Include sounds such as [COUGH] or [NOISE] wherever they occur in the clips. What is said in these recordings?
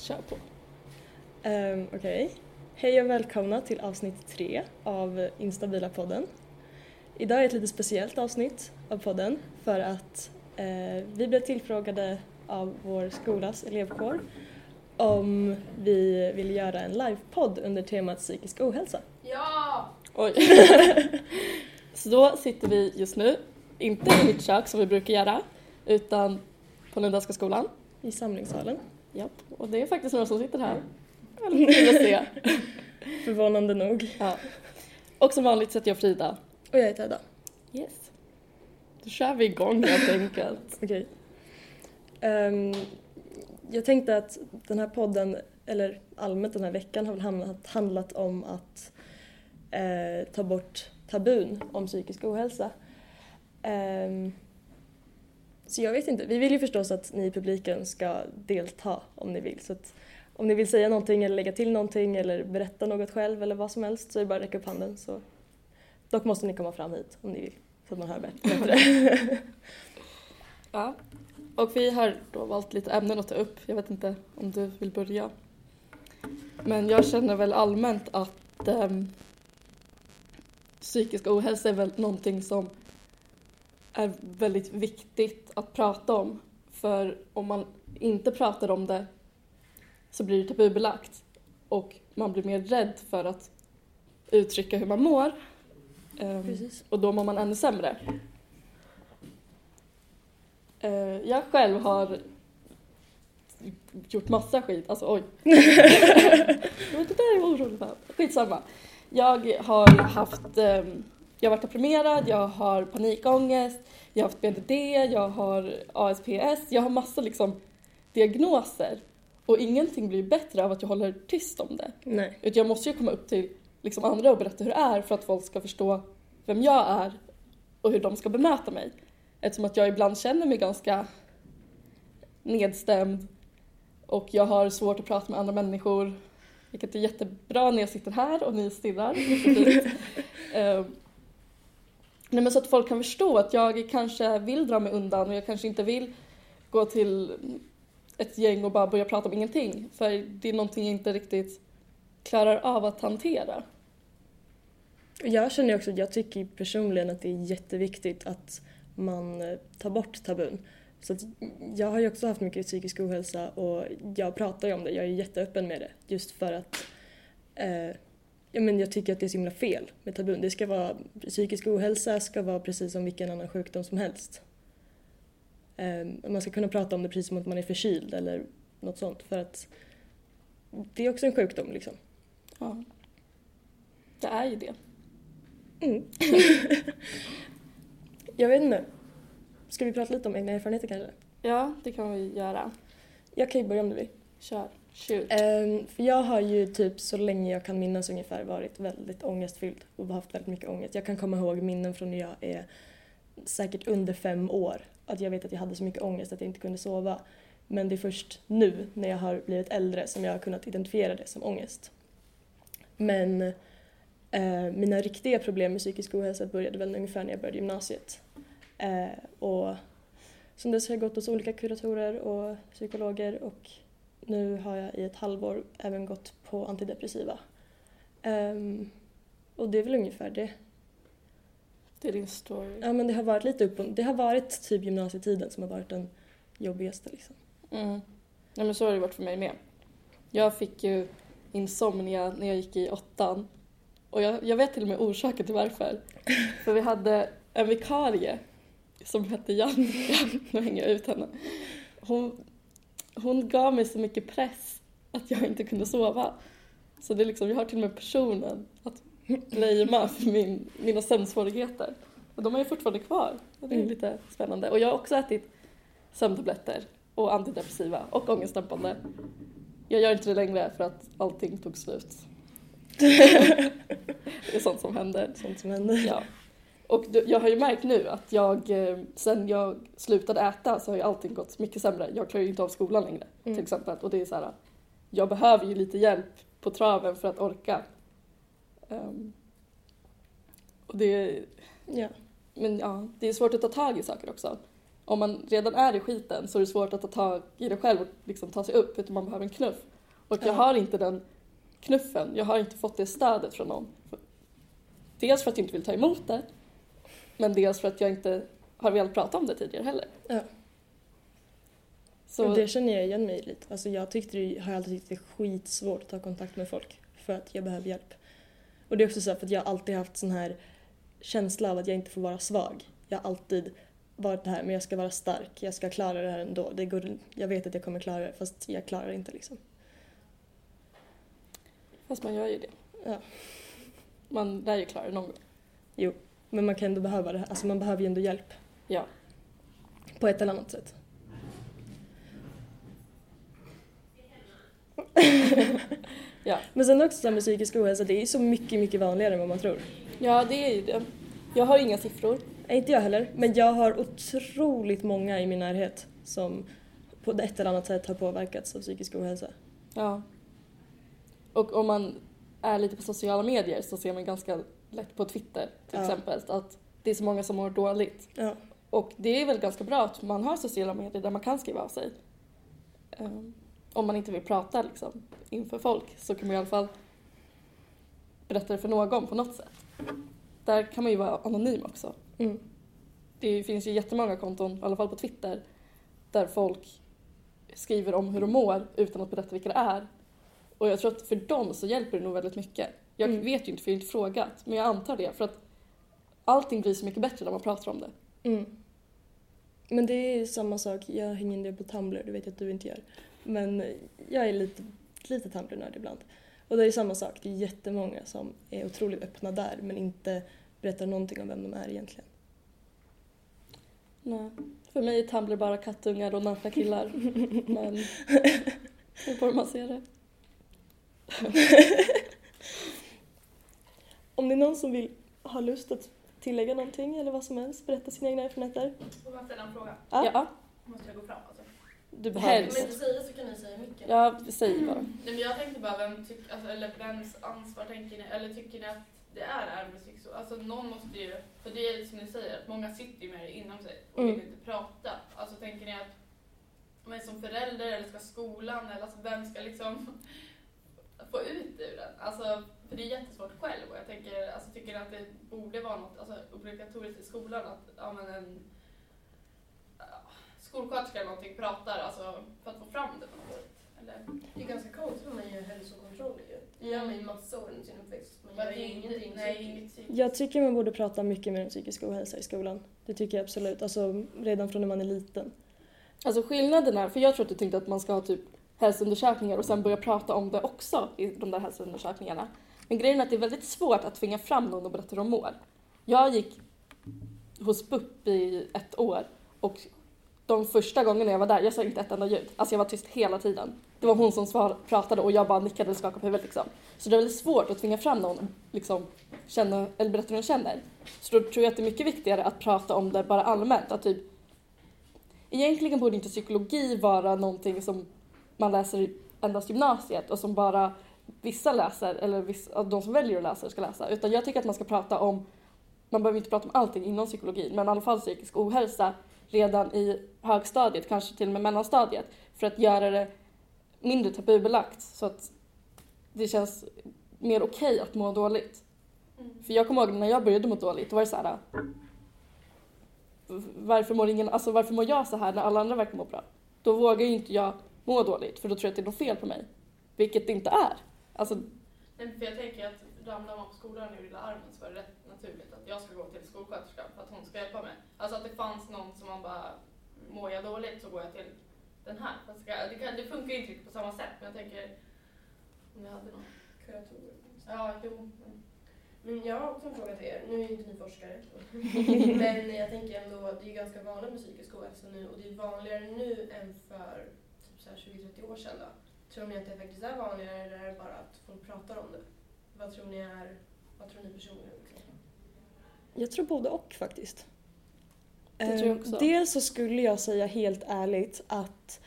Kör på. Um, Okej. Hej och välkomna till avsnitt tre av Instabila podden. Idag är ett lite speciellt avsnitt av podden för att eh, vi blev tillfrågade av vår skolas elevkår om vi vill göra en livepodd under temat psykisk ohälsa. Ja! Oj. [LAUGHS] Så då sitter vi just nu, inte i mitt kök som vi brukar göra, utan på Lundaska skolan. I samlingssalen. Japp. Och det är faktiskt några som sitter här. Väldigt kul att se. [LAUGHS] Förvånande nog. Ja. Och som vanligt sätter jag Frida. Och jag heter Edda. Yes. Då kör vi igång helt enkelt. [LAUGHS] Okej. Ehm, jag tänkte att den här podden, eller allmänt den här veckan, har väl handlat, handlat om att eh, ta bort tabun om psykisk ohälsa. Ehm, så jag vet inte, vi vill ju förstås att ni i publiken ska delta om ni vill. Så att om ni vill säga någonting eller lägga till någonting eller berätta något själv eller vad som helst så är det bara att räcka upp handen. Så. Dock måste ni komma fram hit om ni vill, så att man hör bättre. [LAUGHS] [LAUGHS] Ja. Och vi har då valt lite ämnen att ta upp. Jag vet inte om du vill börja. Men jag känner väl allmänt att ehm, psykisk ohälsa är väl någonting som är väldigt viktigt att prata om. För om man inte pratar om det så blir det tabubelagt och man blir mer rädd för att uttrycka hur man mår. Ehm, Precis. och då mår man ännu sämre. Eh, jag själv har gjort massa skit, alltså oj. [LAUGHS] Det där är jag orolig för. Skitsamma. Jag har haft, ehm, jag har varit deprimerad, jag har panikångest, jag har haft BDD, jag har ASPS, jag har massa liksom diagnoser. Och ingenting blir bättre av att jag håller tyst om det. Nej. Utan jag måste ju komma upp till liksom andra och berätta hur det är för att folk ska förstå vem jag är och hur de ska bemöta mig. Eftersom att jag ibland känner mig ganska nedstämd och jag har svårt att prata med andra människor. Vilket är jättebra när jag sitter här och ni stirrar. [LAUGHS] nej men så att folk kan förstå att jag kanske vill dra mig undan och jag kanske inte vill gå till ett gäng och bara börja prata om ingenting. För det är någonting jag inte riktigt klarar av att hantera. Jag känner också, jag tycker personligen att det är jätteviktigt att man eh, tar bort tabun. Så att jag har ju också haft mycket psykisk ohälsa och jag pratar ju om det, jag är jätteöppen med det. Just för att eh, ja, men jag tycker att det är så himla fel med tabun. Det ska vara, psykisk ohälsa ska vara precis som vilken annan sjukdom som helst. Eh, man ska kunna prata om det precis som att man är förkyld eller något sånt för att det är också en sjukdom liksom. Ja. Det är ju det. Mm. [LAUGHS] jag vet inte. Ska vi prata lite om egna erfarenheter kanske? Ja, det kan vi göra. Jag kan ju börja om du vill. Kör. Shoot. Ehm, för jag har ju typ så länge jag kan minnas ungefär varit väldigt ångestfylld och haft väldigt mycket ångest. Jag kan komma ihåg minnen från när jag är säkert under fem år. Att jag vet att jag hade så mycket ångest att jag inte kunde sova. Men det är först nu när jag har blivit äldre som jag har kunnat identifiera det som ångest. Men eh, mina riktiga problem med psykisk ohälsa började väl ungefär när jag började gymnasiet. Eh, och sen dess har jag gått hos olika kuratorer och psykologer och nu har jag i ett halvår även gått på antidepressiva. Ehm, och det är väl ungefär det. Det är din story. Ja men det har varit lite upp och, Det har varit typ gymnasietiden som har varit den jobbigaste liksom. Mm. Nej men så har det varit för mig med. Jag fick ju insomnia när jag gick i åttan. Och jag, jag vet till och med orsaken till varför. [LAUGHS] För vi hade en vikarie som hette Jannica. [LAUGHS] Nu hänger jag ut henne. Hon, hon gav mig så mycket press att jag inte kunde sova. Så det är liksom, jag har till och med personen att blamea för min, mina sömnsvårigheter. Och de är ju fortfarande kvar. Det är Mm. lite spännande. Och jag har också ätit sömntabletter och antidepressiva och ångestdämpande. Jag gör inte det längre för att allting tog slut. [LAUGHS] det är sånt som händer. Sånt som händer. Ja. Och jag har ju märkt nu att jag, eh, sen jag slutade äta så har ju allting gått mycket sämre. Jag klarar ju inte av skolan längre Mm. till exempel. Och det är så här, jag behöver ju lite hjälp på traven för att orka. Ehm, och det, Ja. men ja, det är svårt att ta tag i saker också. om man redan är i skiten så är det svårt att ta tag i det själv och liksom ta sig upp utan man behöver en knuff. Och jag Ja. har inte den knuffen, jag har inte fått det stödet från någon. Dels för att jag inte vill ta emot det, men dels för att jag inte har velat prata om det tidigare heller. Ja. Så, Och det känner jag igen mig i lite. Alltså jag tyckte det, har alltid tyckt det är skitsvårt att ta kontakt med folk för att jag behöver hjälp. Och det är också så för att jag har alltid haft sån här känsla av att jag inte får vara svag. Jag har alltid varit det här, men jag ska vara stark, jag ska klara det här ändå. Det går, jag vet att jag kommer klara det, fast jag klarar det inte liksom. Fast man gör ju det. Ja. Man lär ju klara det någon gång. Men man kan ändå behöva det, alltså man behöver ju ändå hjälp. Ja. På ett eller annat sätt. [LAUGHS] Ja. Men sen också så med psykisk ohälsa, det är ju så mycket, mycket vanligare än vad man tror. ja, det är ju det. Jag har inga siffror. Nej, Inte jag heller, men jag har otroligt många i min närhet som på ett eller annat sätt har påverkats av psykisk ohälsa. Ja. Och om man är lite på sociala medier så ser man ganska lätt på Twitter till Ja. exempel att det är så många som mår dåligt. Ja. Och det är väl ganska bra att man har sociala medier där man kan skriva av sig. Ehm, om man inte vill prata liksom, inför folk så kan man i alla fall berätta det för någon på något sätt. Där kan man ju vara anonym också. Mm. Det finns ju jättemånga konton, i alla fall på Twitter, där folk skriver om hur de mår utan att berätta vilka det är. Och jag tror att för dem så hjälper det nog väldigt mycket. Jag Mm. vet ju inte för jag har inte frågat, men jag antar det för att allting blir så mycket bättre när man pratar om det. Mm. Men det är samma sak, jag hänger en del på Tumblr, det vet jag att du inte gör. Men jag är lite, lite Tumblr-nörd ibland. Och det är samma sak, det är jättemånga som är otroligt öppna där men inte berättar någonting om vem de är egentligen. Nej. För mig är Tumblr bara kattungar och nakna killar. [LAUGHS] men hur får man se det? [LAUGHS] Om det är någon som vill ha lust att tillägga någonting eller vad som helst, berätta sina egna erfarenheter. Får man ställa en fråga? Ja. Ja, Måste jag gå fram alltså? du Om behöver jag inte säger så kan ni säga mycket. Ja, säg bara. Nej, men jag tänkte bara, vem tyck, alltså, eller vems ansvar tänker ni, eller tycker ni att det är arbetsmusik så? Alltså någon måste ju, för det är som ni säger, att många sitter ju med det inom sig och Mm. vill inte prata. Alltså tänker ni att, men som förälder eller ska skolan eller alltså vem ska liksom få ut ur den? Alltså, för det är jättesvårt själv och jag tänker, alltså tycker att det borde vara något alltså, obligatoriskt i skolan att, ja men en ja, skolsköterska eller någonting pratar alltså för att få fram det på något sätt? Eller? Det är ganska konstigt om man gör hälsokontroll ju. Det gör man ju massa år under sin uppväxt. Man gör ingenting Nej. Jag tycker man borde prata mycket mer om psykisk ohälsa i skolan. Det tycker jag absolut, alltså redan från när man är liten. Alltså skillnaden är, för jag tror att du tänkte att man ska ha typ hälsoundersökningar och sen börja prata om det också i de där hälsoundersökningarna. Men grejen är att det är väldigt svårt att tvinga fram någon och berätta hur de mår. Jag gick hos BUP i ett år och de första gångerna jag var där, jag sa inte ett enda ljud. Alltså jag var tyst hela tiden. Det var hon som svar, pratade och jag bara nickade och skakade på huvudet liksom. Så det är väldigt svårt att tvinga fram någon och liksom känna, eller berätta hur den känner. Så då tror jag att det är mycket viktigare att prata om det bara allmänt. Att typ, egentligen borde inte psykologi vara någonting som man läser endast gymnasiet och som bara vissa läser, eller vissa, de som väljer att läsa ska läsa. Utan jag tycker att man ska prata om, man behöver inte prata om allting inom psykologin, men i alla fall psykisk ohälsa redan i högstadiet, kanske till och med mellanstadiet, för att göra det mindre tabubelagt så att det känns mer okej att må dåligt. Mm. För jag kommer ihåg när jag började må dåligt, då var det så här. Varför mår, ingen, alltså varför mår jag så här när alla andra verkar må bra? Då vågar ju inte jag må dåligt för då tror jag att det är något fel på mig. Vilket det inte är. Alltså, Nej, för jag tänker att ramlar man på skolan och lilla armen så är det rätt naturligt att jag ska gå till skolsköterskan för att hon ska hjälpa mig. Alltså att det fanns någon som man bara, mår jag dåligt så går jag till den här. Det, kan, det funkar ju inte riktigt på samma sätt men jag tänker om jag hade någon. Kuratorer. Ja, jo. men- jag har också en fråga till er. Nu är ju inte ni forskare. [LAUGHS] Men jag tänker ändå det är ganska vanligt med psykisk ohälsa nu och det är vanligare nu än för typ så här 20-30 år sedan. Då. Tror ni att det faktiskt är vanligare eller är det bara att folk pratar om det? Vad tror ni är, vad tror ni personligen? Liksom? Jag tror både och faktiskt. Det tror jag Eh, också. Dels så skulle jag säga helt ärligt att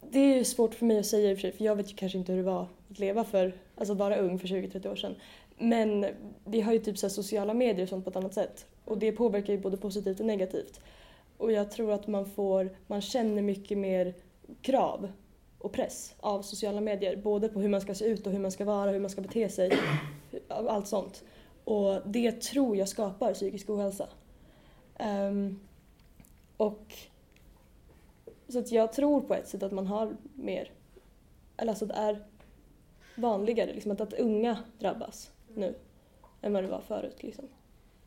det är ju svårt för mig att säga i och för sig för jag vet ju kanske inte hur det var att leva för, alltså vara ung för 20-30 år sedan. Men vi har ju typ så här sociala medier och sånt på ett annat sätt och det påverkar ju både positivt och negativt. Och jag tror att man får, man känner mycket mer krav och press av sociala medier. Både på hur man ska se ut och hur man ska vara, hur man ska bete sig. Allt sånt. Och det tror jag skapar psykisk ohälsa. Ehm, och så att jag tror på ett sätt att man har mer, eller alltså det är vanligare liksom att, att unga drabbas nu än vad det var förut. Liksom.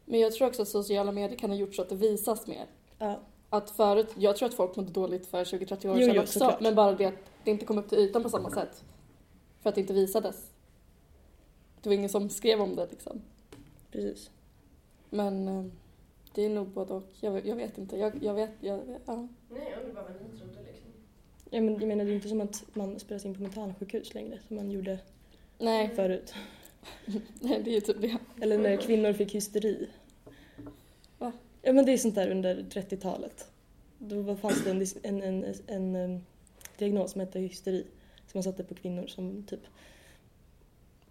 Men jag tror också att sociala medier kan ha gjort så att det visas mer. Ja. Att förut, jag tror att folk mådde dåligt för 20-30 år Jo, sedan jo, också, såklart. men bara det att det inte kom upp till ytan på samma sätt. För att det inte visades. Det var ingen som skrev om det liksom. Precis. Men eh, det är nog både och. Jag, jag vet inte. Jag, jag vet, jag, ja. Nej, jag undrar bara vad ni trodde liksom. Ja, men jag menar det är inte som att man spelas in på mentalsjukhus längre som man gjorde Nej, förut. [LAUGHS] nej, det är ju typ det. Eller när kvinnor fick hysteri. Ja men det är sånt där under 30-talet. Då fanns det en, en, en, en, diagnos som hette hysteri. Som man satte på kvinnor som typ,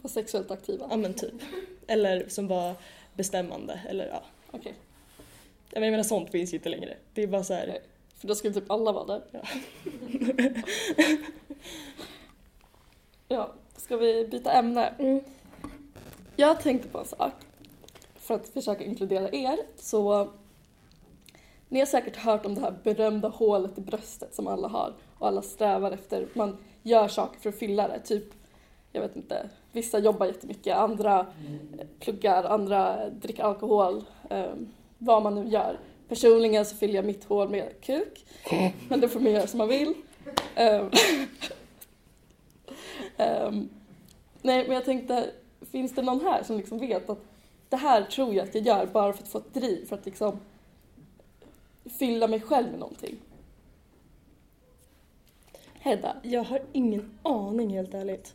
Var sexuellt aktiva. ja men typ. Eller som var bestämmande eller ja. Okej. Jag menar sånt finns ju inte längre. Det är bara så här. Nej. För då skulle typ alla vara där. Ja. [LAUGHS] ja, ska vi byta ämne? Mm. Jag tänkte på en sak. För att försöka inkludera er. Så ni har säkert hört om det här berömda hålet i bröstet som alla har. Och alla strävar efter. Man gör saker för att fylla det. Typ, jag vet inte. Vissa jobbar jättemycket, andra pluggar, andra dricker alkohol. Eh, vad man nu gör. Personligen så fyller jag mitt hål med kuk. [LAUGHS] Men det får man göra som man vill. Ehm, [LAUGHS] ehm, nej, men jag tänkte, finns det någon här som liksom vet att det här tror jag att jag gör bara för att få ett driv, för att liksom fylla mig själv med någonting? Hedda? Jag har ingen aning helt ärligt.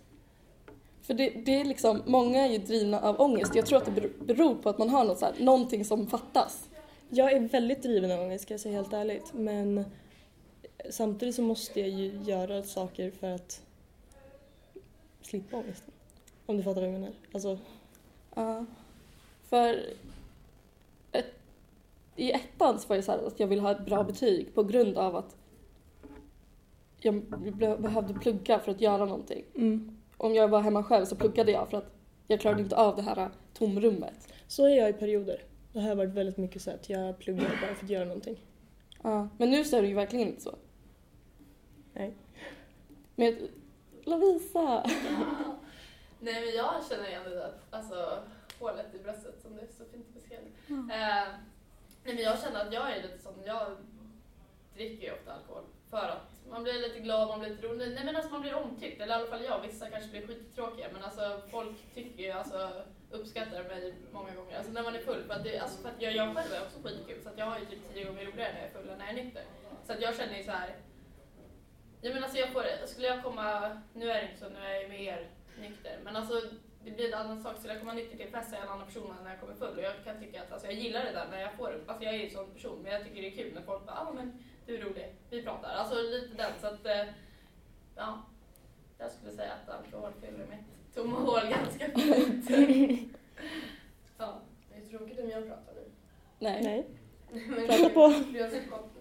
För det, det är liksom, många är ju drivna av ångest. Jag tror att det beror- på att man har något så här, någonting som fattas. Jag är väldigt driven av ångest ska jag säga helt ärligt. Men samtidigt så måste jag ju göra saker för att slippa ångesten. Om du fattar vad jag menar. Alltså, Ja. För ett, i ettan så var det så här att jag ville ha ett bra betyg på grund av att jag be- behövde plugga för att göra någonting. mm. Om jag var hemma själv så pluggade jag för att jag klarade inte av det här tomrummet. Så är jag i perioder. Det har varit väldigt mycket så att jag pluggar bara för att göra någonting. Ja. Men nu så är det ju verkligen inte så. Nej. Men jag- Lovisa! Nej men jag känner igen det där, alltså hålet i bröstet som du så fint beskrev. Eh, nej men jag känner att jag är lite sån, jag dricker ju ofta alkohol för att man blir lite glad, man blir lite rolig. Nej men alltså man blir omtyckt, eller i alla fall jag, vissa kanske blir skittråkiga men alltså folk tycker ju, alltså uppskattar mig många gånger, alltså när man är full. För att, det, alltså, för att jag, jag själv är också skitkul så att jag har ju typ tio gånger roligare när jag är full än när jag är nykter. Så att jag känner ju så här. Ja men alltså jag får, skulle jag komma, nu är det inte så, nu är jag ju med er nykter, men alltså det blir en annan sak. Skulle jag komma nykter till fest så är jag en annan person än när jag kommer full. Och jag kan tycka att alltså, jag gillar det där när jag får Alltså jag är ju en sån person, men jag tycker det är kul när folk bara ah, men du är rolig, vi pratar. Alltså lite den. Så att, eh, ja. Jag skulle säga att alkohol fyller mitt tomma hål ganska fint. [LAUGHS] ja. Det är tråkigt om jag pratar nu. Nej. Nej. [LAUGHS] Men Prata på. Jag, har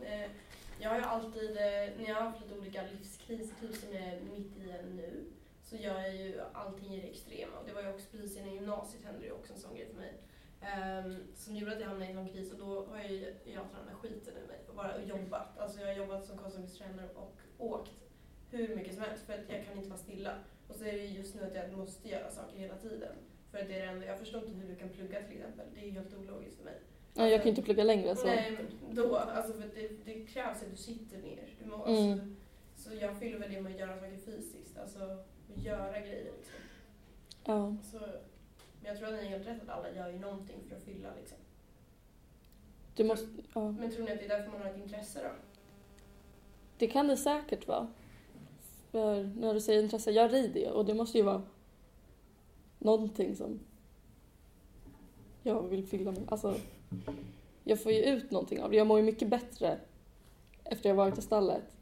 eh, jag har ju alltid, eh, när jag har haft lite olika livskriser, typ som jag är mitt i nu, så gör jag ju allting i det extrema. Och det var ju också precis innan gymnasiet hände det ju också en sån grej för mig. ehm, som gjorde att jag hamnade i en sån kris och då har jag ju jag tränat skiten ur mig och bara jobbat. Alltså jag har jobbat som kosttillväxttränare och åkt hur mycket som helst för att jag kan inte vara stilla. Och så är det ju just nu att jag måste göra saker hela tiden. För att det är det enda, jag förstår inte hur du kan plugga till exempel. Det är ju helt ologiskt för mig. Ja, jag kan inte plugga längre så. Nej, men då, alltså för det, det krävs att du sitter ner. Du må, alltså, Mm. Så jag fyller väl det med att göra saker fysiskt, alltså att göra grejer liksom. Ja. Så, men jag tror att ni har helt rätt att alla gör ju någonting för att fylla liksom. Du måste, ja. Men tror ni att det är därför man har ett intresse då? Det kan det säkert vara. För när du säger intresse, jag rider ju och det måste ju vara någonting som jag vill fylla med. Alltså, jag får ju ut någonting av det. Jag mår ju mycket bättre efter jag varit i stallet.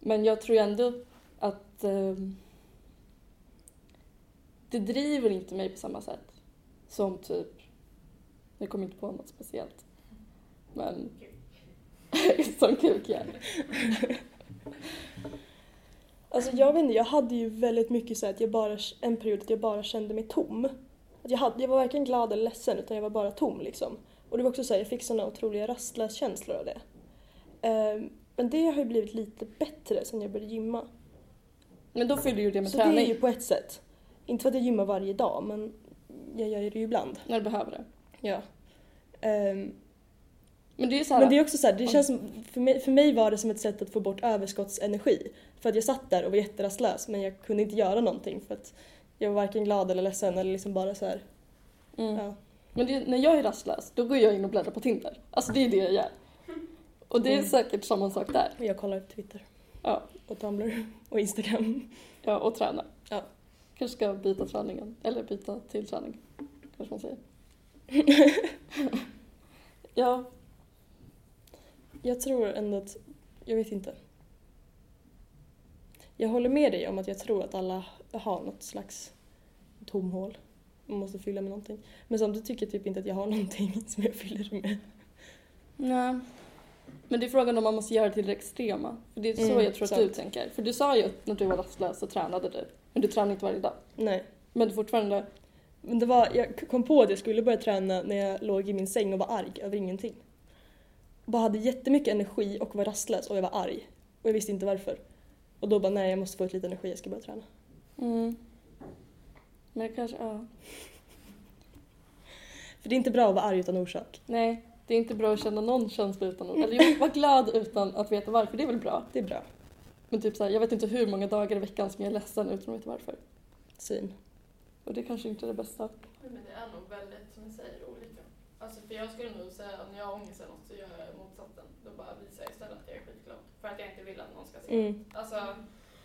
Men jag tror ändå att eh, det driver inte mig på samma sätt som typ, jag kommer inte på något speciellt. Men [LAUGHS] som kuk gör. [LAUGHS] Alltså jag vet inte, jag hade ju väldigt mycket så att jag bara, en period att jag bara kände mig tom. Att jag, hade, jag var varken glad eller ledsen utan jag var bara tom liksom. Och det var också så här, jag fick sådana otroliga rastlöskänslor av det. Ehm, men det har ju blivit lite bättre sen jag började gymma. Men då fyller du det med Så det är träning. ju på ett sätt. Inte för att jag gymmar varje dag men jag gör det ju ibland. När du behöver det. Ja. Ehm, Men det är ju så här. Men det är också så här, det känns som, för mig, för mig var det som ett sätt att få bort överskottsenergi. För att jag satt där och var jätterastlös men jag kunde inte göra någonting för att jag var varken glad eller ledsen eller liksom bara så här. mm. Ja. Men det, när jag är rastlös, då går jag in och bläddrar på Tinder. Alltså det är det jag gör. Och det är Mm. säkert samma sak där. Jag kollar Twitter Ja, och Tumblr och Instagram. ja och träna. Ja. Kanske ska byta träningen. Eller byta till träning. Kanske man säger. [LAUGHS] ja, Jag tror ändå att, jag vet inte. Jag håller med dig om att jag tror att alla har något slags tomhål. Man måste fylla med någonting. Men samtidigt tycker jag typ inte att jag har [LAUGHS] någonting som jag fyller med. nej. Men det är frågan om man måste göra det till det extrema. För det är så Mm, jag tror att sant. du tänker. För du sa ju att när du var rastlös så tränade du. Men du tränar inte varje dag. Nej. Men du fortfarande... Men det var, jag kom på att jag skulle börja träna när jag låg i min säng och var arg över ingenting. Bara hade jättemycket energi och var rastlös och jag var arg. Och jag visste inte varför. Och då bara, nej jag måste få ut lite energi, jag ska börja träna. Mm. Men kanske, ja. För det är inte bra att vara arg utan orsak. Nej, det är inte bra att känna någon känsla utan Eller jo, vara glad utan att veta varför, det är väl bra. Det är bra. Men typ såhär, jag vet inte hur många dagar i veckan som jag är ledsen utan att veta varför. Syn. Och det kanske inte är det bästa. Men det är nog väldigt, som jag säger, olika. Alltså för jag skulle nog säga att när jag har ångest eller något så gör jag motsatsen. Då bara visar jag istället att jag är skitglad. För att jag inte vill att någon ska se. Mm. Alltså,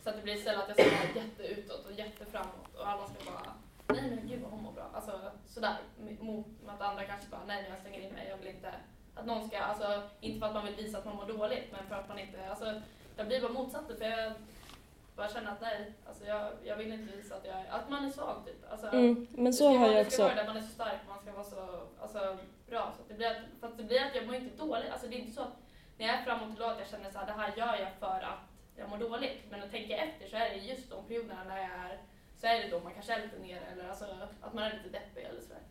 så att det blir istället att jag ska vara jätteutåt och jätteframåt och alla ska bara Nej men gud vad hon mår bra. Alltså sådär. Mot att andra kanske bara nej jag stänger in mig, jag vill inte att någon ska, alltså inte för att man vill visa att man mår dåligt men för att man inte, alltså jag blir bara motsatsen för jag bara känner att nej, alltså jag, jag vill inte visa att jag att man är svag typ. Alltså, Mm. Men det så har jag Det också. där man är så stark, man ska vara så alltså, bra. Så att det blir att, för att det blir att jag mår inte dåligt. Alltså det är inte så att när jag är framåt glad att jag känner så här, det här gör jag för att jag mår dåligt. Men att tänka efter så är det just de perioderna när jag är, så är det då man kanske är lite ner eller alltså, att man är lite deppig eller sådär.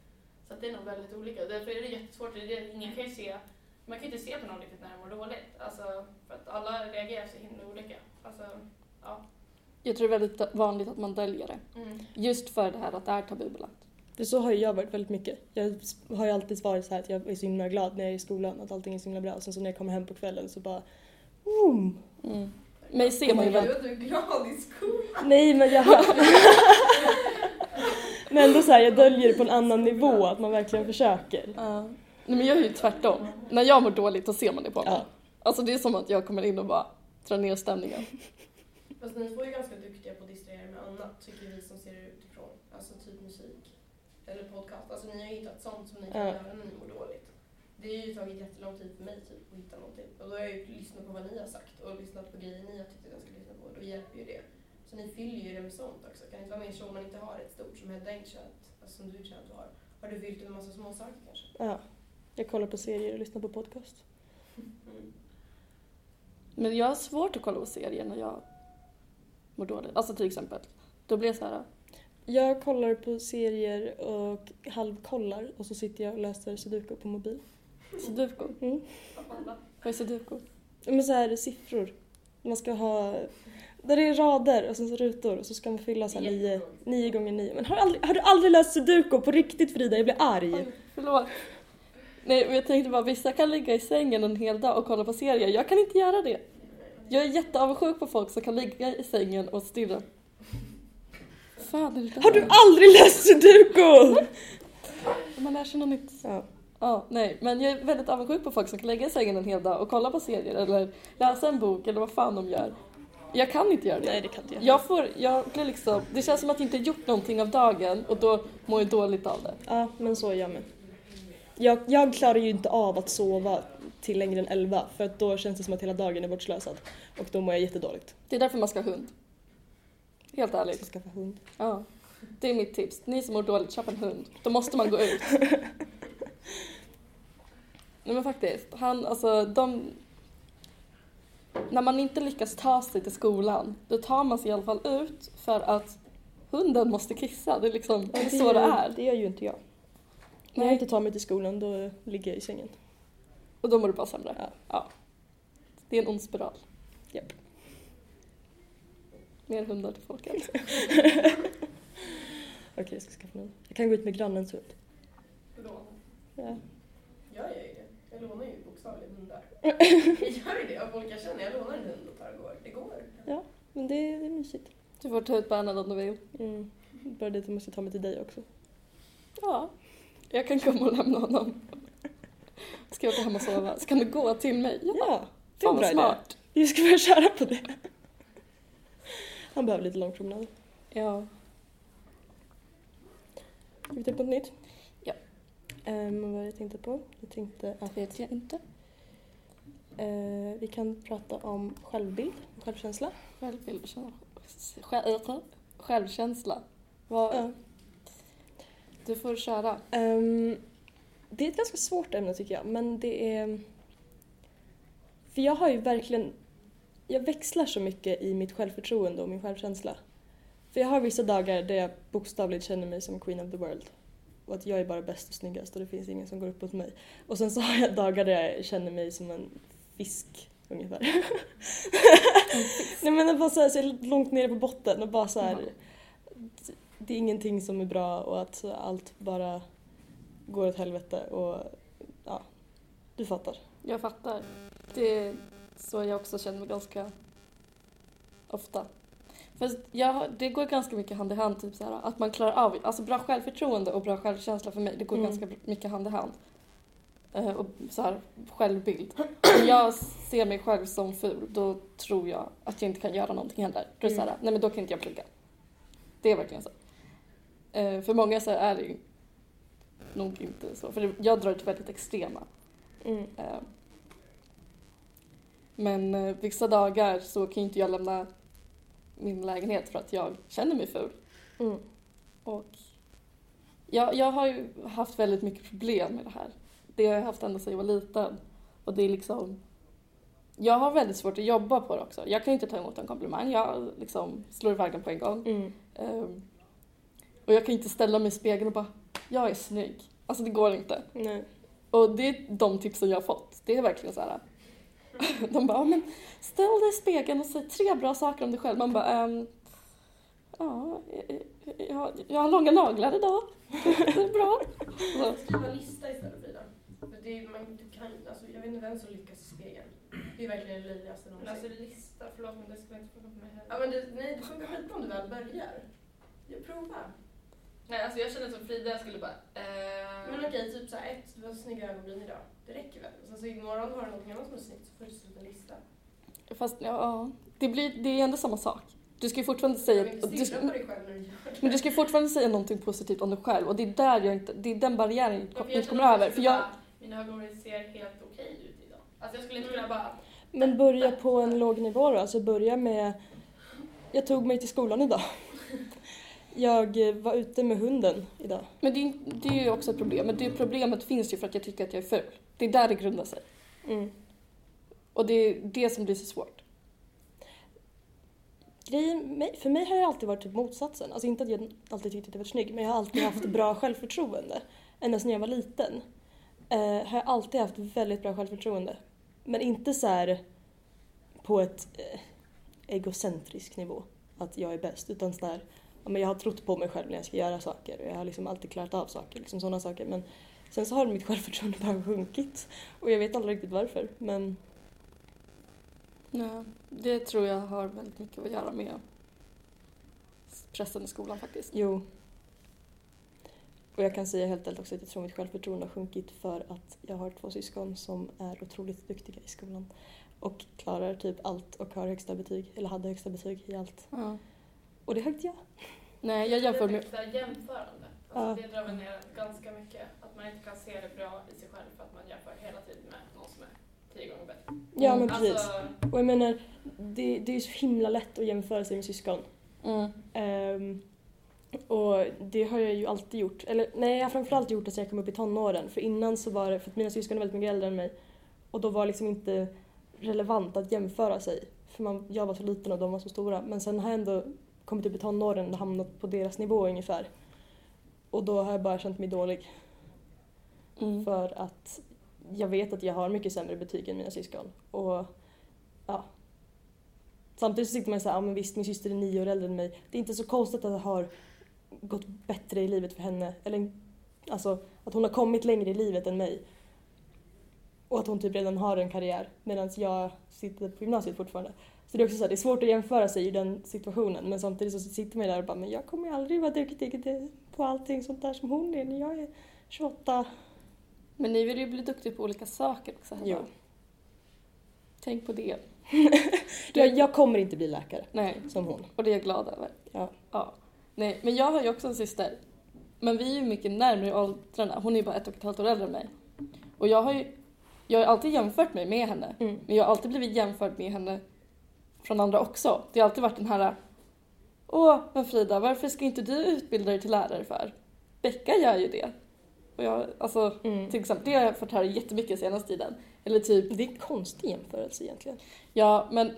Så att det är nog väldigt olika. Därför är det jättesvårt. Det är, ingen kan ju se, man kan ju inte se på någon riktigt när de mår dåligt. Alltså, för att alla reagerar så himla olika. Alltså, ja. Jag tror det är väldigt vanligt att man döljer det. Mm. Just för det här att det är tabubelagt. För så har jag varit väldigt mycket. Jag har ju alltid varit så här att jag är så himla glad när jag är i skolan, att allting är så himla bra. Och sen så när jag kommer hem på kvällen så bara... Boom. Mm. Mig ser man ju my väl. God, Du är glad i skolan. Nej men jag... [LAUGHS] men ändå så här, jag döljer det på en annan nivå, att man verkligen försöker. Ja. Nej men jag är ju tvärtom. När jag mår dåligt då ser man det på mig. Ja. Alltså det är som att jag kommer in och bara drar ner stämningen. [LAUGHS] Fast ni två är ganska duktiga på att distrahera er med annat, tycker vi som ser det utifrån. Alltså typ musik. Eller podcast. Alltså ni har hittat sånt som ni kan Ja. göra när ni mår dåligt. Det har ju tagit jättelång tid för mig typ att hitta någonting. Och då har jag ju lyssnat på vad ni har sagt och lyssnat på grejer ni har tyckt att jag ska lyssna på. Då hjälper ju det. Så ni fyller ju det med sånt också. Kan det inte vara mer så om man inte har ett stort som Hedda inte alltså som du känner att du har. Har du fyllt det med massa små saker kanske? Ja. Jag kollar på serier och lyssnar på podcast. Mm. Men jag har svårt att kolla på serier när jag mår dåligt. Alltså till exempel. Då blir jag så här. Jag kollar på serier och halvkollar och så sitter jag och läser sudoku på mobil. Sudoku. Mm. Vad är sudoku? Men så här siffror. Man ska ha... Där det är rader och sen så rutor och så ska man fylla så här nio, nio gånger nio. Men har, du aldrig, har du aldrig läst sudoku på riktigt Frida? Jag blir arg. Oj, förlåt. Nej, men jag tänkte bara vissa kan ligga i sängen en hel dag och kolla på serier. Jag kan inte göra det. Jag är jätteavundsjuk på folk som kan ligga i sängen och stirra. Fan, Har du aldrig läst sudoku? Man lär sig något nytt. Ja. Ja, nej, men jag är väldigt avundsjuk på folk som kan lägga i sängen en hel dag och kolla på serier eller läsa en bok eller vad fan de gör. Jag kan inte göra det. Nej det kan inte jag. Jag får, jag blir liksom, det känns som att jag inte gjort någonting av dagen och då mår jag dåligt av det. Ja men så är jag med. Jag, jag klarar ju inte av att sova till längre än 11 för att då känns det som att hela dagen är bortslösad. Och då mår jag jättedåligt. Det är därför man ska ha hund. Helt Jag ärligt. ska skaffa hund. Ja. Det är mitt tips. Ni som mår dåligt, köp en hund. Då måste man gå ut. [LAUGHS] Nej men faktiskt, han, alltså de... när man inte lyckas ta sig till skolan, då tar man sig i alla fall ut för att hunden måste kissa. Det är liksom det är så det är. Det gör ju inte jag. När jag inte tar mig till skolan då ligger jag i sängen. Och då mår du bara sämre. Ja. ja. Det är en ond spiral. Japp. Mer hundar till folket. [LAUGHS] Okej, jag ska skaffa någon. Jag kan gå ut med grannens hund. Låna. Ja. Jag det. Jag lånar ju bokstavligen hundar. Jag [LAUGHS] gör ju det av jag känner. Jag lånar en hund och tar och går. Det går. Men det, det är mysigt. Du får ta ut Bernhard om du vill. Mm. Bara det att jag måste ta mig till dig också. Ja. Jag kan komma och lämna honom. Ska jag åka hem och sova? Ska du gå till mig? Ja. Ja, det är en bra vad idé. smart. Vi ska börja köra på det. Han behöver lite lång promenad. Ja. Ska vi ta upp något nytt? Ja. Um, vad var det jag tänkte på? Jag tänkte att Vet jag inte. eh, vi kan prata om självbild, självkänsla. Självbild, själv, självkänsla. Vad, Ja. Du får köra. Ehm, det är ett ganska svårt ämne tycker jag, men det är... För jag har ju verkligen... Jag växlar så mycket i mitt självförtroende och min självkänsla. För jag har vissa dagar där jag bokstavligt känner mig som queen of the world. Och att jag är bara bäst och snyggast och det finns ingen som går upp mot mig. Och sen så har jag dagar där jag känner mig som en fisk ungefär. Nej men bara så, här, så är långt nere på botten och bara så här, det- Det är ingenting som är bra och att allt bara går åt helvete och ja, du fattar. Jag fattar. Det är så jag också känner mig ganska ofta. Fast jag, det går ganska mycket hand i hand, typ så här, att man klarar av, alltså bra självförtroende och bra självkänsla för mig, det går Mm. ganska mycket hand i hand. Eh, och så här, självbild. Om jag ser mig själv som ful, då tror jag att jag inte kan göra någonting heller. Då är så här, nej men då kan inte jag plugga. Det är verkligen så. Eh, för många så är det ju nog inte så, för det, jag drar till väldigt extrema. Mm. Eh, Men vissa dagar så kan inte jag lämna min lägenhet för att jag känner mig ful. Mm. Och jag, jag har ju haft väldigt mycket problem med det här. Det har jag haft ända sedan jag var liten. Och det är liksom... Jag har väldigt svårt att jobba på det också. Jag kan inte ta emot en komplimang. Jag liksom slår iväg den på en gång. Mm. Ehm, och jag kan inte ställa mig i spegeln och bara “jag är snygg”. Alltså det går inte. Nej. Och det är de tipsen jag har fått. Det är verkligen så här. [LAUGHS] De bara, "Ja, men ställ dig i spegeln och säg tre bra saker om dig själv. Man bara, ehm, ja, jag, jag har långa naglar idag. [LAUGHS] Det är bra. Så, Skriva en lista istället Frida. För det är, man, du kan, alltså, jag vet inte vem som lyckas i spegeln. Det är verkligen det löjligaste Men alltså någonsin. lista, förlåt men det ska inte funka på mig Ja, heller. men det, nej, det funkar skitbra om du väl börjar. Jag prova. Nej alltså jag känner som Frida, jag skulle bara... Eh, Men okej, typ såhär ett, du har snygga ögonbryn idag. Det räcker väl? Sen så imorgon har du något annat som är snyggt så får du sluta en lista. fast ja, det, blir, det är ändå samma sak. Du ska ju fortfarande säga, Jag du, ska- du det. men du ska ju fortfarande säga någonting positivt om dig själv och det är där jag inte, det är den barriären jag Ja, för inte jag kommer över. För jag, bara, Mina ögonbryn ser helt okej ut idag. Alltså jag skulle inte kunna bara... Men börja på en låg nivå då. Alltså börja med... Jag tog mig till skolan idag. Jag eh, var ute med hunden idag. men det, är- det är ju också ett problem. Men det problemet finns ju för att jag tycker att jag är ful. Det är där det grundar sig. Mm. Och det är det som blir så svårt. Grejen, för mig har det alltid varit typ motsatsen. Alltså inte att jag alltid tyckte att jag var snygg, men jag har alltid haft bra självförtroende. Ända sedan jag var liten. Eh, har jag alltid haft väldigt bra självförtroende. Men inte så här på ett eh, egocentrisk nivå, att jag är bäst. Utan så här, ja, men jag har trott på mig själv när jag ska göra saker. Och jag har liksom alltid klarat av saker, liksom sådana saker. Men sen så har mitt självförtroende bara sjunkit. Och jag vet aldrig riktigt varför. Men Ja, det tror jag har väldigt mycket att göra med pressen i skolan faktiskt. Jo. Och jag kan säga helt ärligt också att jag tror mitt självförtroende har sjunkit för att jag har två syskon som är otroligt duktiga i skolan. Och klarar typ allt och har högsta betyg, eller hade högsta betyg i allt. Ja. Och det högt ja. Nej, jag jämför med... Det är jämförande. Ja. Alltså, Det drar väl ner ganska mycket. Att man inte kan se det bra i sig själv för att man jämför hela tiden med någon som är tio gånger bättre. Ja Mm. men precis. Alltså, Och jag menar, det, det är ju så himla lätt att jämföra sig med syskon. Mm. Ehm, och det har jag ju alltid gjort. Eller nej, jag har framförallt gjort det sen jag kom upp i tonåren. För innan så var det, för att mina syskon är väldigt mycket äldre än mig. Och då var liksom inte relevant att jämföra sig. För man, jag var så liten och de var så stora. Men sen har jag ändå kommit upp i tonåren och hamnat på deras nivå ungefär. Och då har jag bara känt mig dålig. Mm. För att jag vet att jag har mycket sämre betyg än mina syskon. Och ja. Samtidigt så sitter man så här, ja men visst min syster är nio år äldre än mig. Det är inte så konstigt att det har gått bättre i livet för henne. Eller alltså att hon har kommit längre i livet än mig. Och att hon typ redan har en karriär medan jag sitter på gymnasiet fortfarande. Så det är också så här, det är svårt att jämföra sig i den situationen men samtidigt så sitter man ju där och bara men jag kommer ju aldrig vara duktig på allting sånt där som hon är när jag är 28. Men ni vill ju bli duktiga på olika saker också. Hanna. Jo. Tänk på det. [LAUGHS] Jag, jag kommer inte bli läkare Nej, som hon. och det är jag glad över. Ja. ja. Nej, men jag har ju också en syster. Men vi är ju mycket närmare i åldrarna. Hon är ju bara ett och ett halvt år äldre än mig. Och jag har ju jag har alltid jämfört mig med henne. Mm. Men jag har alltid blivit jämförd med henne från andra också. Det har alltid varit den här Åh, men Frida, varför ska inte du utbilda dig till lärare för? Becka gör ju det. Och jag, alltså, Mm. till exempel, det har jag fått höra jättemycket senaste tiden. Eller typ, Det är en konstig jämförelse egentligen. ja men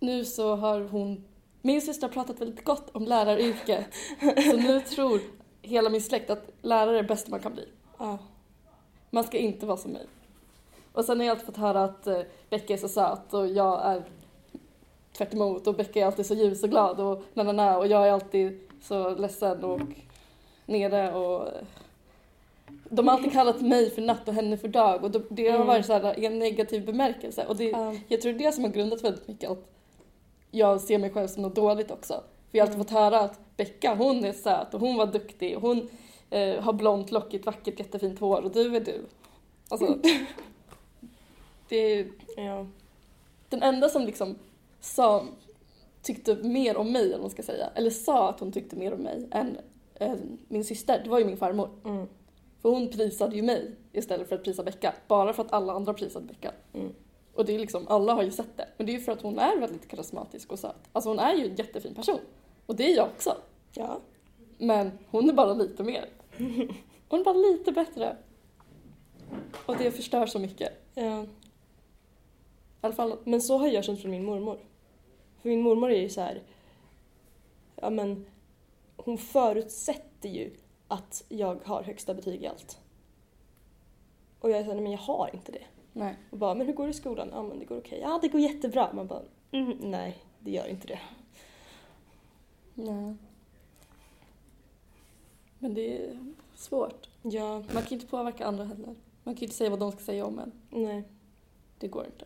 nu så har hon, min syster har pratat väldigt gott om läraryrket. så nu [LAUGHS] tror hela min släkt att lärare är det bästa man kan bli. Ja. Man ska inte vara som mig. Och sen har jag alltid fått höra att eh, Becka är så söt och jag är tvärt emot och Becka är alltid så ljus och glad och na, na, na, och jag är alltid så ledsen och nere och eh, de har alltid kallat mig för natt och henne för dag och det har Mm. varit så här, i en negativ bemärkelse och det, Ja. jag tror det är det som har grundat väldigt mycket att jag ser mig själv som något dåligt också. För jag har alltid Mm. fått höra att Becka hon är söt och hon var duktig och hon eh, har blont, lockigt, vackert, jättefint hår och du är du. Alltså, [LAUGHS] det är Ja. den enda som liksom sa, tyckte mer om mig, eller vad man ska säga, eller sa att hon tyckte mer om mig än, än min syster, det var ju min farmor. Mm. För hon prisade ju mig istället för att prisa Becka, bara för att alla andra prisade Becka. Mm. Och det är liksom, alla har ju sett det. Men det är ju för att hon är väldigt karismatisk och söt. Alltså hon är ju en jättefin person. Och det är jag också. Ja. Men hon är bara lite mer. [LAUGHS] Hon är bara lite bättre. Och det förstör så mycket. ja. Alla fall, Men så har jag känt från min mormor. För min mormor är ju så här. Ja men. Hon förutsätter ju att jag har högsta betyg i allt. Och jag såhär, men jag har inte det. nej. Och bara, men hur går det i skolan? Ja men det går okej. Ja det går jättebra. Man bara, mm, nej det gör inte det. nej. Men det är svårt. Ja, Man kan ju inte påverka andra heller. Man kan ju inte säga vad de ska säga om en. nej. Det går inte.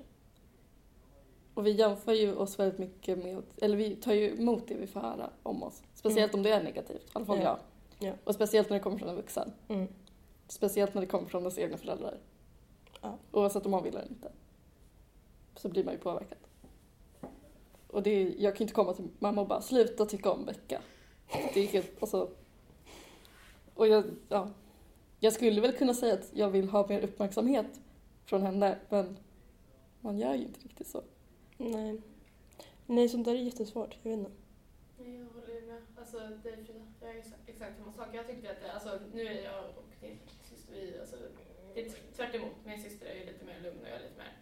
Och vi jämför ju oss väldigt mycket med, eller vi tar ju emot det vi får höra om oss. Speciellt om det är negativt, i alla fall Ja. jag. Ja. Och speciellt när det kommer från en vuxen. Mm. Speciellt när det kommer från ens egna föräldrar. Ja. Oavsett om man vill eller inte. Så blir man ju påverkad. Och det är, jag kan ju inte komma till mamma och bara sluta tycka om Becka. Det är helt, alltså. Och jag, ja. Jag skulle väl kunna säga att jag vill ha mer uppmärksamhet från henne, men man gör ju inte riktigt så. Nej. Nej, sånt där är jättesvårt. Jag vet inte. Nej, jag håller ju med. Alltså, dig Frida, jag är exakt samma sak. Jag tyckte att det, alltså, nu är jag och din syster, vi, alltså, det är tvärt emot. Min syster är ju lite mer lugn och jag är lite mer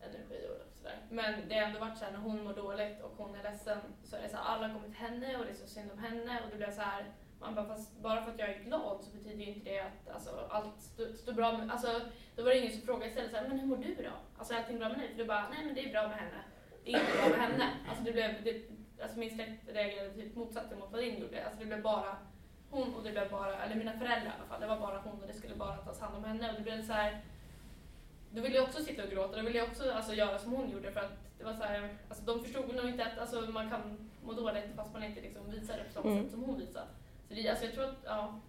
energi och sådär. Men det har ändå varit såhär när hon mår dåligt och hon är ledsen så är det såhär, alla alla kommer till henne och det är så synd om henne och det blir så här man bara, fast bara för att jag är glad så betyder ju inte det att alltså, allt står bra med, alltså då var det ingen som frågade istället så här, men hur mår du då? Alltså är allting bra med dig? För du bara, nej men det är bra med henne. Det är inte bra med henne. Alltså det blev, det, alltså min släkt reagerade typ motsatsen mot vad din gjorde. Alltså det blev bara hon och det blev bara, eller mina föräldrar i alla fall, det var bara hon och det skulle bara tas hand om henne. Och det blev så här. Då ville jag också sitta och gråta, då ville jag också alltså, göra som hon gjorde för att det var så här, alltså de förstod nog inte att alltså, man kan må dåligt fast man inte liksom visar det på samma Mm. sätt som hon visade. Så det, alltså, jag tror att, ja,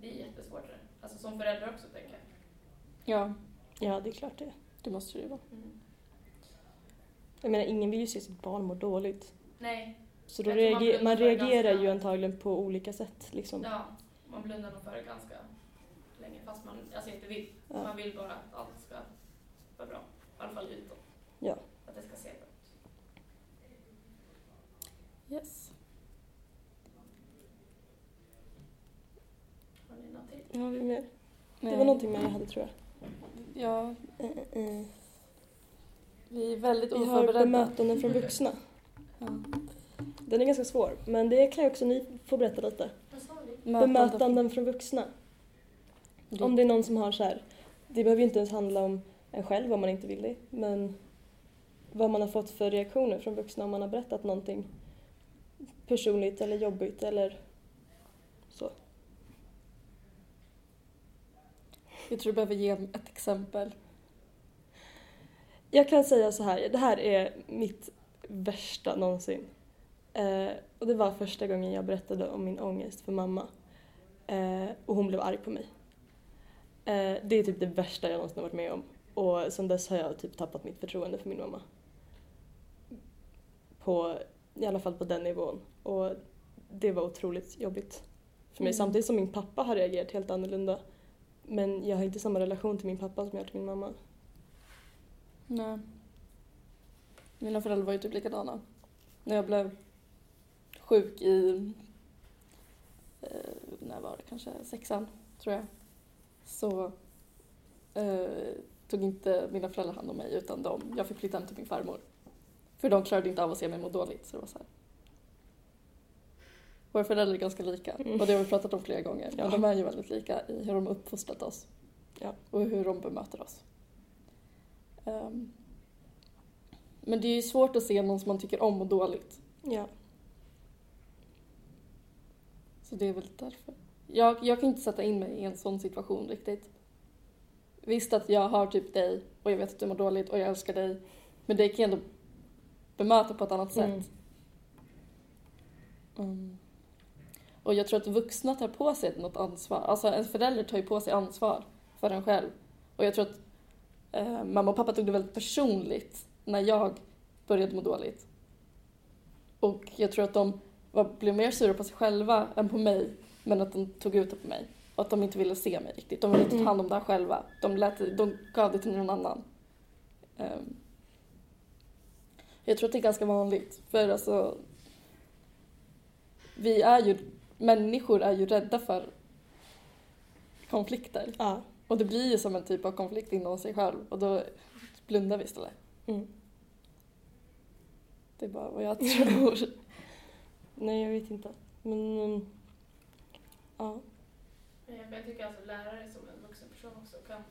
det är jättesvårt det. Alltså som förälder också tänker jag. Ja, Ja, det är klart det. det måste det vara. Mm. Jag menar, ingen vill ju se sitt barn må dåligt. Nej, Så då man reager, man för reagerar ganska- ju antagligen på olika sätt. Liksom. ja, man blundar nog för det ganska länge fast man alltså, inte vill. Ja. Man vill bara att allt ska vara bra. I alla fall utåt. Ja. Att det ska se bra ut. Yes. Har Har vi mer? Det var någonting mer jag hade tror jag. Ja, Eh, eh, eh. Vi är väldigt Vi har oförberedda. bemötanden från vuxna. Ja. Den är ganska svår, men det kan ju också ni få berätta lite. Bemötanden från vuxna. Det- Om det är någon som har så här, det behöver ju inte ens handla om en själv om man inte vill det, men vad man har fått för reaktioner från vuxna om man har berättat någonting personligt eller jobbigt eller så. Jag tror du behöver ge ett exempel. Jag kan säga så här, det här är mitt värsta någonsin. Eh, och det var första gången jag berättade om min ångest för mamma. Eh, och hon blev arg på mig. Eh, det är typ det värsta jag någonsin har varit med om. Och sen dess har jag typ tappat mitt förtroende för min mamma. På, I alla fall på den nivån. Och det var otroligt jobbigt för mig. Mm. Samtidigt som min pappa har reagerat helt annorlunda. Men jag har inte samma relation till min pappa som jag har till min mamma. Nej. Mina föräldrar var ju typ likadana. När jag blev sjuk i, eh, när var det, kanske sexan tror jag. Så eh, tog inte mina föräldrar hand om mig utan de, jag fick flytta hem till min farmor. För de klarade inte av att se mig må dåligt så det var så här. Våra föräldrar är ganska lika Mm. och det har vi pratat om flera gånger. Ja. Men de är ju väldigt lika i hur de har uppfostrat oss. Ja. Och hur de bemöter oss. Ehm, men det är ju svårt att se någon som man tycker om och dåligt. Ja. Så det är väl därför. Jag, jag kan inte sätta in mig i en sån situation riktigt. Visst att jag har typ dig och jag vet att du mår dåligt och jag älskar dig. Men det kan jag ändå bemöta på ett annat Mm. sätt. Mm. Och jag tror att vuxna tar på sig något ansvar. Alltså en förälder tar ju på sig ansvar för en själv. Och jag tror att eh, mamma och pappa tog det väldigt personligt när jag började må dåligt. Och jag tror att de var, blev mer sura på sig själva än på mig. Men att de tog ut det på mig. Och att de inte ville se mig riktigt. De ville inte ta Mm. hand om det här själva. De, lät, de gav det till någon annan. Ehm. jag tror att det är ganska vanligt. För alltså... Vi är ju... Människor är ju rädda för konflikter. Ja. Och det blir ju som en typ av konflikt inom sig själv. Och då blundar vi istället. Mm. Det är bara vad jag [LAUGHS] tror. Nej, jag vet inte. Men... mm, Ja. Men Jag jag tycker alltså lärare som en vuxen person också kan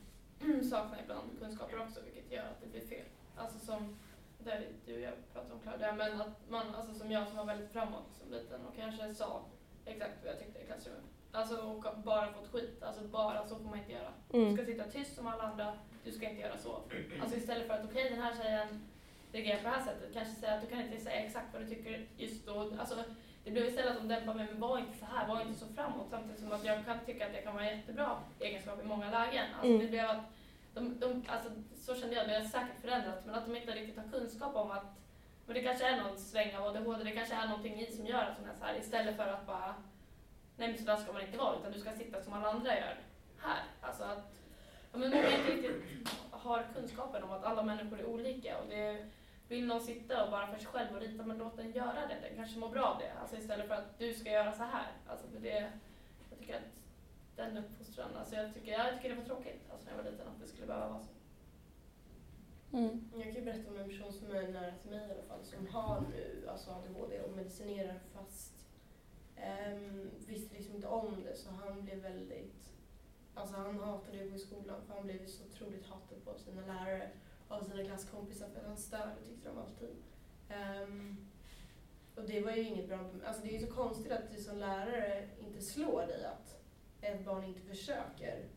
[CLEARS THROAT] sakna ibland kunskaper också vilket gör att det blir fel. Alltså som där du och jag pratade om Claudia, men att man, alltså som jag som var väldigt framåt som liten och kanske sa exakt vad jag tyckte i klassrummet. Alltså och bara fått skit, alltså bara så får man inte göra. Du Mm. ska sitta tyst som alla andra, du ska inte göra så. Alltså istället för att okej den här tjejen reagerar på det här sättet, kanske säga att du kan inte säga exakt vad du tycker just då. Alltså det blev istället att de dämpar mig, men var inte så här, var inte så framåt. Samtidigt som att jag kan tycka att det kan vara en jättebra egenskap i många lägen. Alltså Mm. det blev att de, de, alltså, så kände jag, det har säkert förändrats, men att de inte riktigt har kunskap om att men det kanske är någon sväng av ADHD, det kanske är någonting i som gör att man är så här istället för att bara nej men så där ska man inte vara utan du ska sitta som alla andra gör här. Alltså att ja, men många inte riktigt har kunskapen om att alla människor är olika och det vill någon sitta och bara för sig själv och rita, men låt den göra det. Den kanske mår bra av det. Alltså istället för att du ska göra så här. Alltså för det, jag tycker att den uppfostran, alltså jag tycker, jag tycker det var tråkigt alltså när jag var liten att det skulle behöva vara så. Mm. Jag kan ju berätta om en person som är nära till mig i alla fall som har nu alltså ADHD och medicinerar fast um, visste liksom inte om det så han blev väldigt Alltså han hatade att gå i skolan för han blev så otroligt hatad på sina lärare och av sina klasskompisar för att han störde tyckte de alltid. Um, och det var ju inget bra, alltså det är ju så konstigt att du som lärare inte slår dig att ett barn inte försöker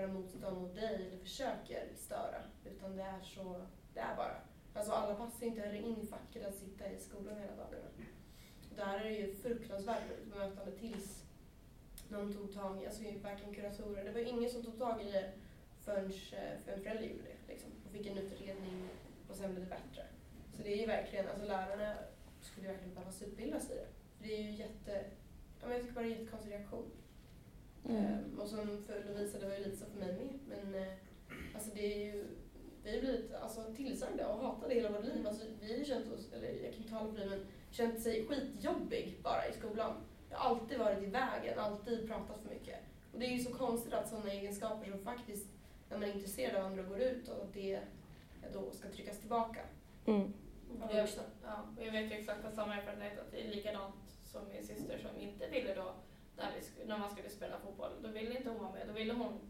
göra motstånd mot dig eller försöker störa. Utan det är så, det är bara. Alltså alla passar inte heller in i facket att sitta i skolan hela dagarna. Där är det ju fruktansvärt bemötande tills någon tog tag i, alltså varken kuratorer, det var ju ingen som tog tag i det förrän eh, för en förälder gjorde det. Liksom, och fick en utredning och sen blev det bättre. Så det är ju verkligen, alltså lärarna skulle verkligen behöva utbildas i det. För det är ju jätte, ja, men jag tycker bara det är en jättekonstig reaktion. Mm. Och som för Lovisa, det var ju lite så för mig med. Men eh, alltså det är ju, vi har blivit alltså, tillsagda och hatade hela vårt liv. Alltså, vi har ju känt oss, eller jag kan inte tala för dig, men känt sig skitjobbig bara i skolan. Jag har alltid varit i vägen, alltid pratat för mycket. Och det är ju så konstigt att sådana egenskaper som faktiskt, när man är intresserad av andra, går ut och att det då ska tryckas tillbaka Mm. av Jag, ja, och jag vet ju exakt samma erfarenhet att det är likadant som min syster som inte ville då, när, vi, när man skulle spela fotboll, då ville inte hon vara med. Då ville hon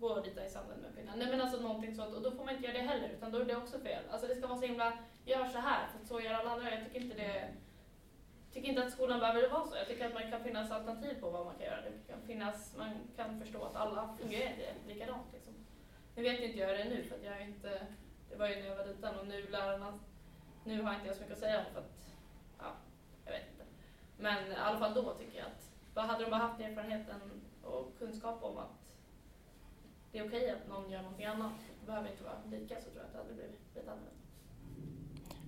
gå och rita i sanden med pinnen. Nej men alltså någonting sånt, och då får man inte göra det heller, utan då är det också fel. Alltså det ska vara så himla, gör så här, för att så gör alla andra. Jag tycker inte det tycker inte att skolan behöver vara så. Jag tycker att man kan finnas alternativ på vad man kan göra. Det kan finnas, man kan förstå att alla fungerar inte likadant. Liksom. Nu vet inte jag det nu för att jag inte, det var ju när jag var liten och nu lärarna, nu har inte jag så mycket att säga om för att, ja, jag vet inte. Men i alla fall då tycker jag att, vad hade de bara haft erfarenheten och kunskap om att det är okej att någon gör någonting annat, det behöver inte vara lika så tror jag att det hade blivit lite annorlunda.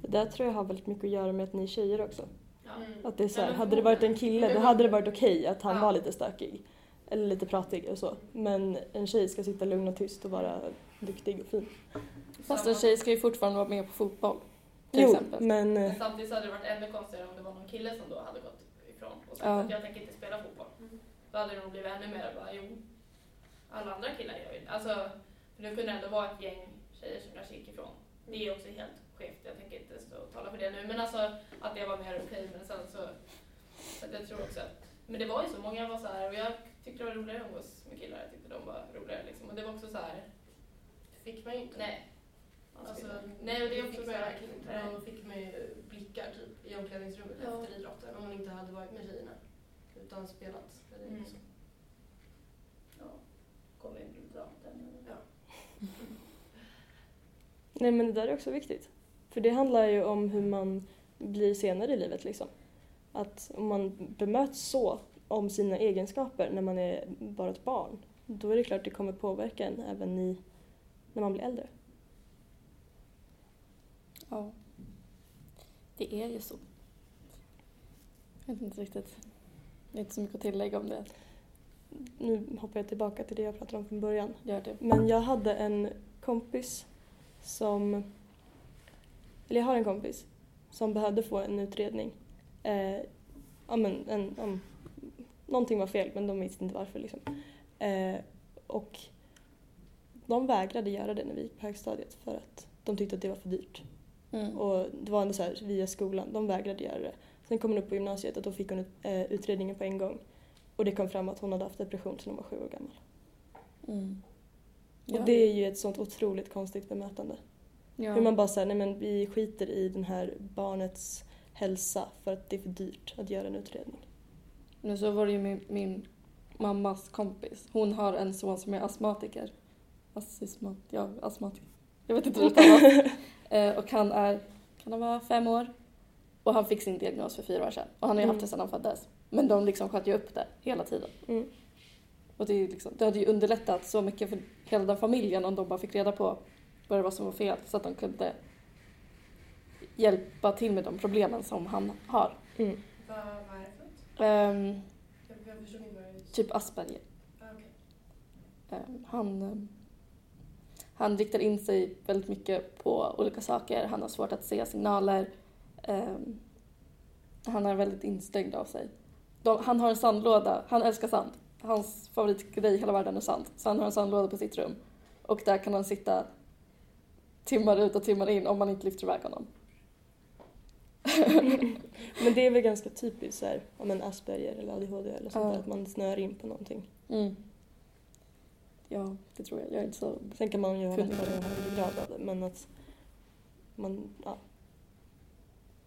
Det där tror jag har väldigt mycket att göra med att ni är tjejer också. Ja. Mm. Att det är så här, men hade det varit en kille då hade det varit okej att han Ja. var lite stökig. Eller lite pratig och så. Men en tjej ska sitta lugn och tyst och vara duktig och fin. Fast en tjej ska ju fortfarande vara med på fotboll. Till Jo, exempel. men... Men eh, samtidigt så hade det varit ännu konstigare om det var någon kille som då hade gått och sagt Ja. att jag tänker inte spela fotboll. Mm. Då hade det nog blivit ännu mer bara, jo, alla andra killar gör ju det. Alltså, för det kunde ändå vara ett gäng tjejer som kanske gick ifrån. Det är också helt skevt, jag tänker inte stå och tala för det nu. Men alltså att det var mer okej. Men sen så, så att jag tror också att, men det var ju så, många var så här och jag tyckte det var roligare att umgås med killar. Jag tyckte de var roligare liksom. Och det var också så här, fick man ju inte. nej. Alltså, skulle- nej, och det är också ju inte. nej. Då fick ju blickar typ i omklädningsrummet Ja. efter idrotten om man inte hade varit med tjejerna. Utan spelat. Eller Mm. liksom. Ja, kommer in lite bra. Den, Ja. [LAUGHS] Nej men det där är också viktigt. För det handlar ju om hur man blir senare i livet liksom. Att om man bemöts så om sina egenskaper när man är bara ett barn, då är det klart det kommer påverka en även i, när man blir äldre. Ja. Det är ju så. Jag vet inte riktigt. Det är inte så mycket att tillägga om det. Nu hoppar jag tillbaka till det jag pratade om från början. Gör det. Men jag hade en kompis som... Eller jag har en kompis som behövde få en utredning. Eh, ja, men en, om, någonting var fel men de visste inte varför. Liksom. Eh, och de vägrade göra det när vi gick på högstadiet för att de tyckte att det var för dyrt. Mm. Och det var ändå så här via skolan, de vägrade göra det. Sen kom hon upp på gymnasiet och då fick hon eh, utredningen på en gång. Och det kom fram att hon hade haft depression sedan hon var sju år gammal. Mm. Och det är ju ett sånt otroligt konstigt bemötande. ja. Hur man bara säger, nej men vi skiter i den här barnets hälsa för att det är för dyrt att göra en utredning. Nu så var det ju min, min mammas kompis. Hon har en son som är astmatiker. Assismat, ja, astmatiker. Jag vet inte hur det uttalas. [LAUGHS] eh, och han är, kan han vara fem år? Och han fick sin diagnos för fyra år sedan. Och han har ju haft det sedan han föddes. Men de liksom sköt ju upp det hela tiden. Mm. Och det, är ju liksom, det hade ju underlättat så mycket för hela den familjen om de bara fick reda på vad det var som var fel så att de kunde hjälpa till med de problemen som han har. Mm. Vad, är det för något? Ehm, typ Asperger. Ah, okej. Ehm, han, han riktar in sig väldigt mycket på olika saker. Han har svårt att se signaler. Ehm, han är väldigt instängd av sig. De, han har en sandlåda. Han älskar sand. Hans favoritgrej i hela världen är sand. Så han har en sandlåda på sitt rum. Och där kan han sitta timmar ut och timmar in om man inte lyfter iväg honom. [LAUGHS] Men det är väl ganska typiskt så här, om en Asperger eller ADHD eller sånt Ja. där, att man snör in på någonting. Mm. Ja, det tror jag. Jag är inte så... Sen kan man ju ha grad av det, men att man, ja,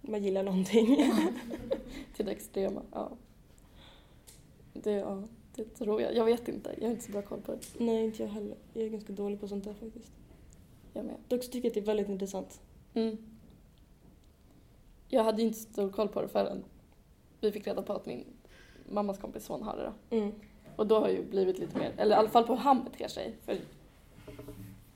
man gillar någonting. [LAUGHS] till det extrema. Ja. Det, ja, det tror jag. Jag vet inte. Jag har inte så bra koll på det. Nej, inte jag heller. Jag är ganska dålig på sånt där faktiskt. Jag med. Dock tycker jag att det är väldigt intressant. Mm. Jag hade ju inte stor koll på det förrän vi fick reda på att min mammas kompis son har det. Då. Mm. Och då har jag ju blivit lite mer, eller i alla fall på hur han beter sig. För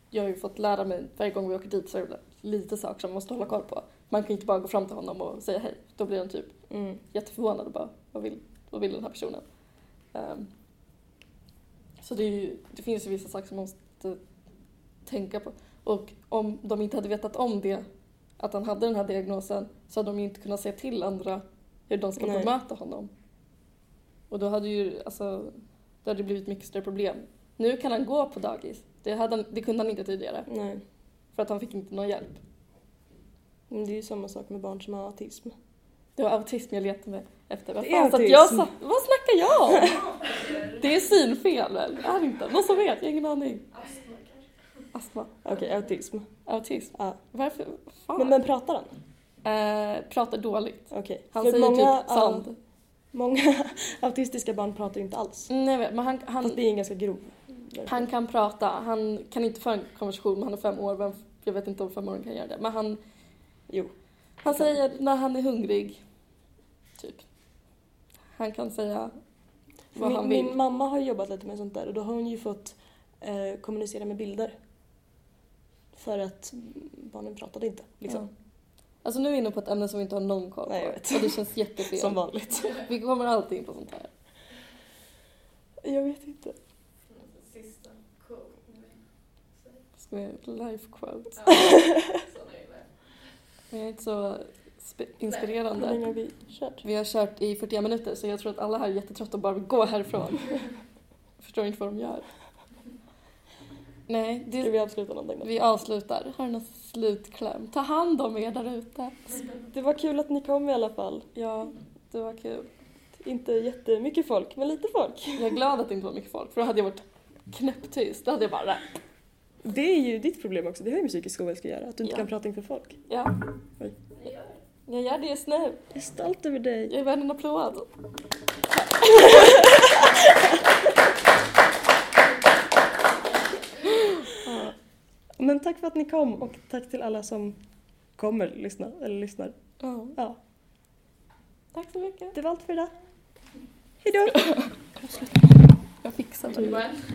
jag har ju fått lära mig varje gång vi åker dit så är det lite saker som man måste hålla koll på. Man kan ju inte bara gå fram till honom och säga hej. Då blir han typ Mm. jätteförvånad och bara, vad vill, vad vill den här personen? Ehm, så det, ju, det finns ju vissa saker som man måste tänka på. Och om de inte hade vetat om det, att han hade den här diagnosen, så hade de ju inte kunnat säga till andra hur de ska Nej. bemöta honom. Och då hade ju, alltså, det hade blivit mycket större problem. Nu kan han gå på dagis. Det, hade han, det kunde han inte tidigare. Nej. för att han fick inte någon hjälp. Men det är ju samma sak med barn som har autism. Det var autism jag letade efter. Vad Det är fan, så att autism. jag satt, vad snackar jag om? Det är synfel väl? Är det inte? Någon som vet? Jag har ingen aning. Astma. Astma. Okej, autism. Autism. Ja. Varför? Fan. Men, men pratar han? Eh, pratar dåligt. Okej. Han För säger många, typ sand. Många [LAUGHS] autistiska barn pratar ju inte alls. Nej, men han, han, Fast det är en ganska grov. han kan prata. Han kan inte föra en konversation, men han är fem år. men Jag vet inte om fem år kan göra det. Men han, Jo. han säger när han är hungrig. Typ. Han kan säga vad Min, han vill. min mamma har jobbat lite med sånt där och då har hon ju fått eh, kommunicera med bilder. För att barnen pratade inte. Liksom. Ja. Alltså nu är vi inne på ett ämne som vi inte har någon koll på. Nej, jag vet. Och det känns jättefel. Som vanligt. [LAUGHS] Vi kommer alltid in på sånt här. Jag vet inte. Sista quote. Ska vi life quote? Ja, jag är inte så spe- Hur inspirerande. länge har vi kört? Vi har kört i 41 minuter så jag tror att alla här är jättetrötta och bara vill gå härifrån. [LAUGHS] Förstår inte vad de gör. Nej, Ska det, vi avsluta någonting då? vi avslutar. Har du någon slutkläm? Ta hand om er där ute. Det var kul att ni kom i alla fall. Ja, det var kul. Inte jättemycket folk, men lite folk. Jag är glad att det inte var mycket folk för då hade jag varit knäpptyst. Då hade jag bara Det är ju ditt problem också. Det har ju med psykisk ohälsa att göra. Att du inte Ja. kan prata inför folk. ja, det. jag gör det just nu. Jag är stolt över dig. Jag är värd en applåd. [LAUGHS] Men tack för att ni kom och tack till alla som kommer lyssna, eller lyssnar. Ja, Ja, tack så mycket. det var allt för idag. Hejdå! Jag fixar Det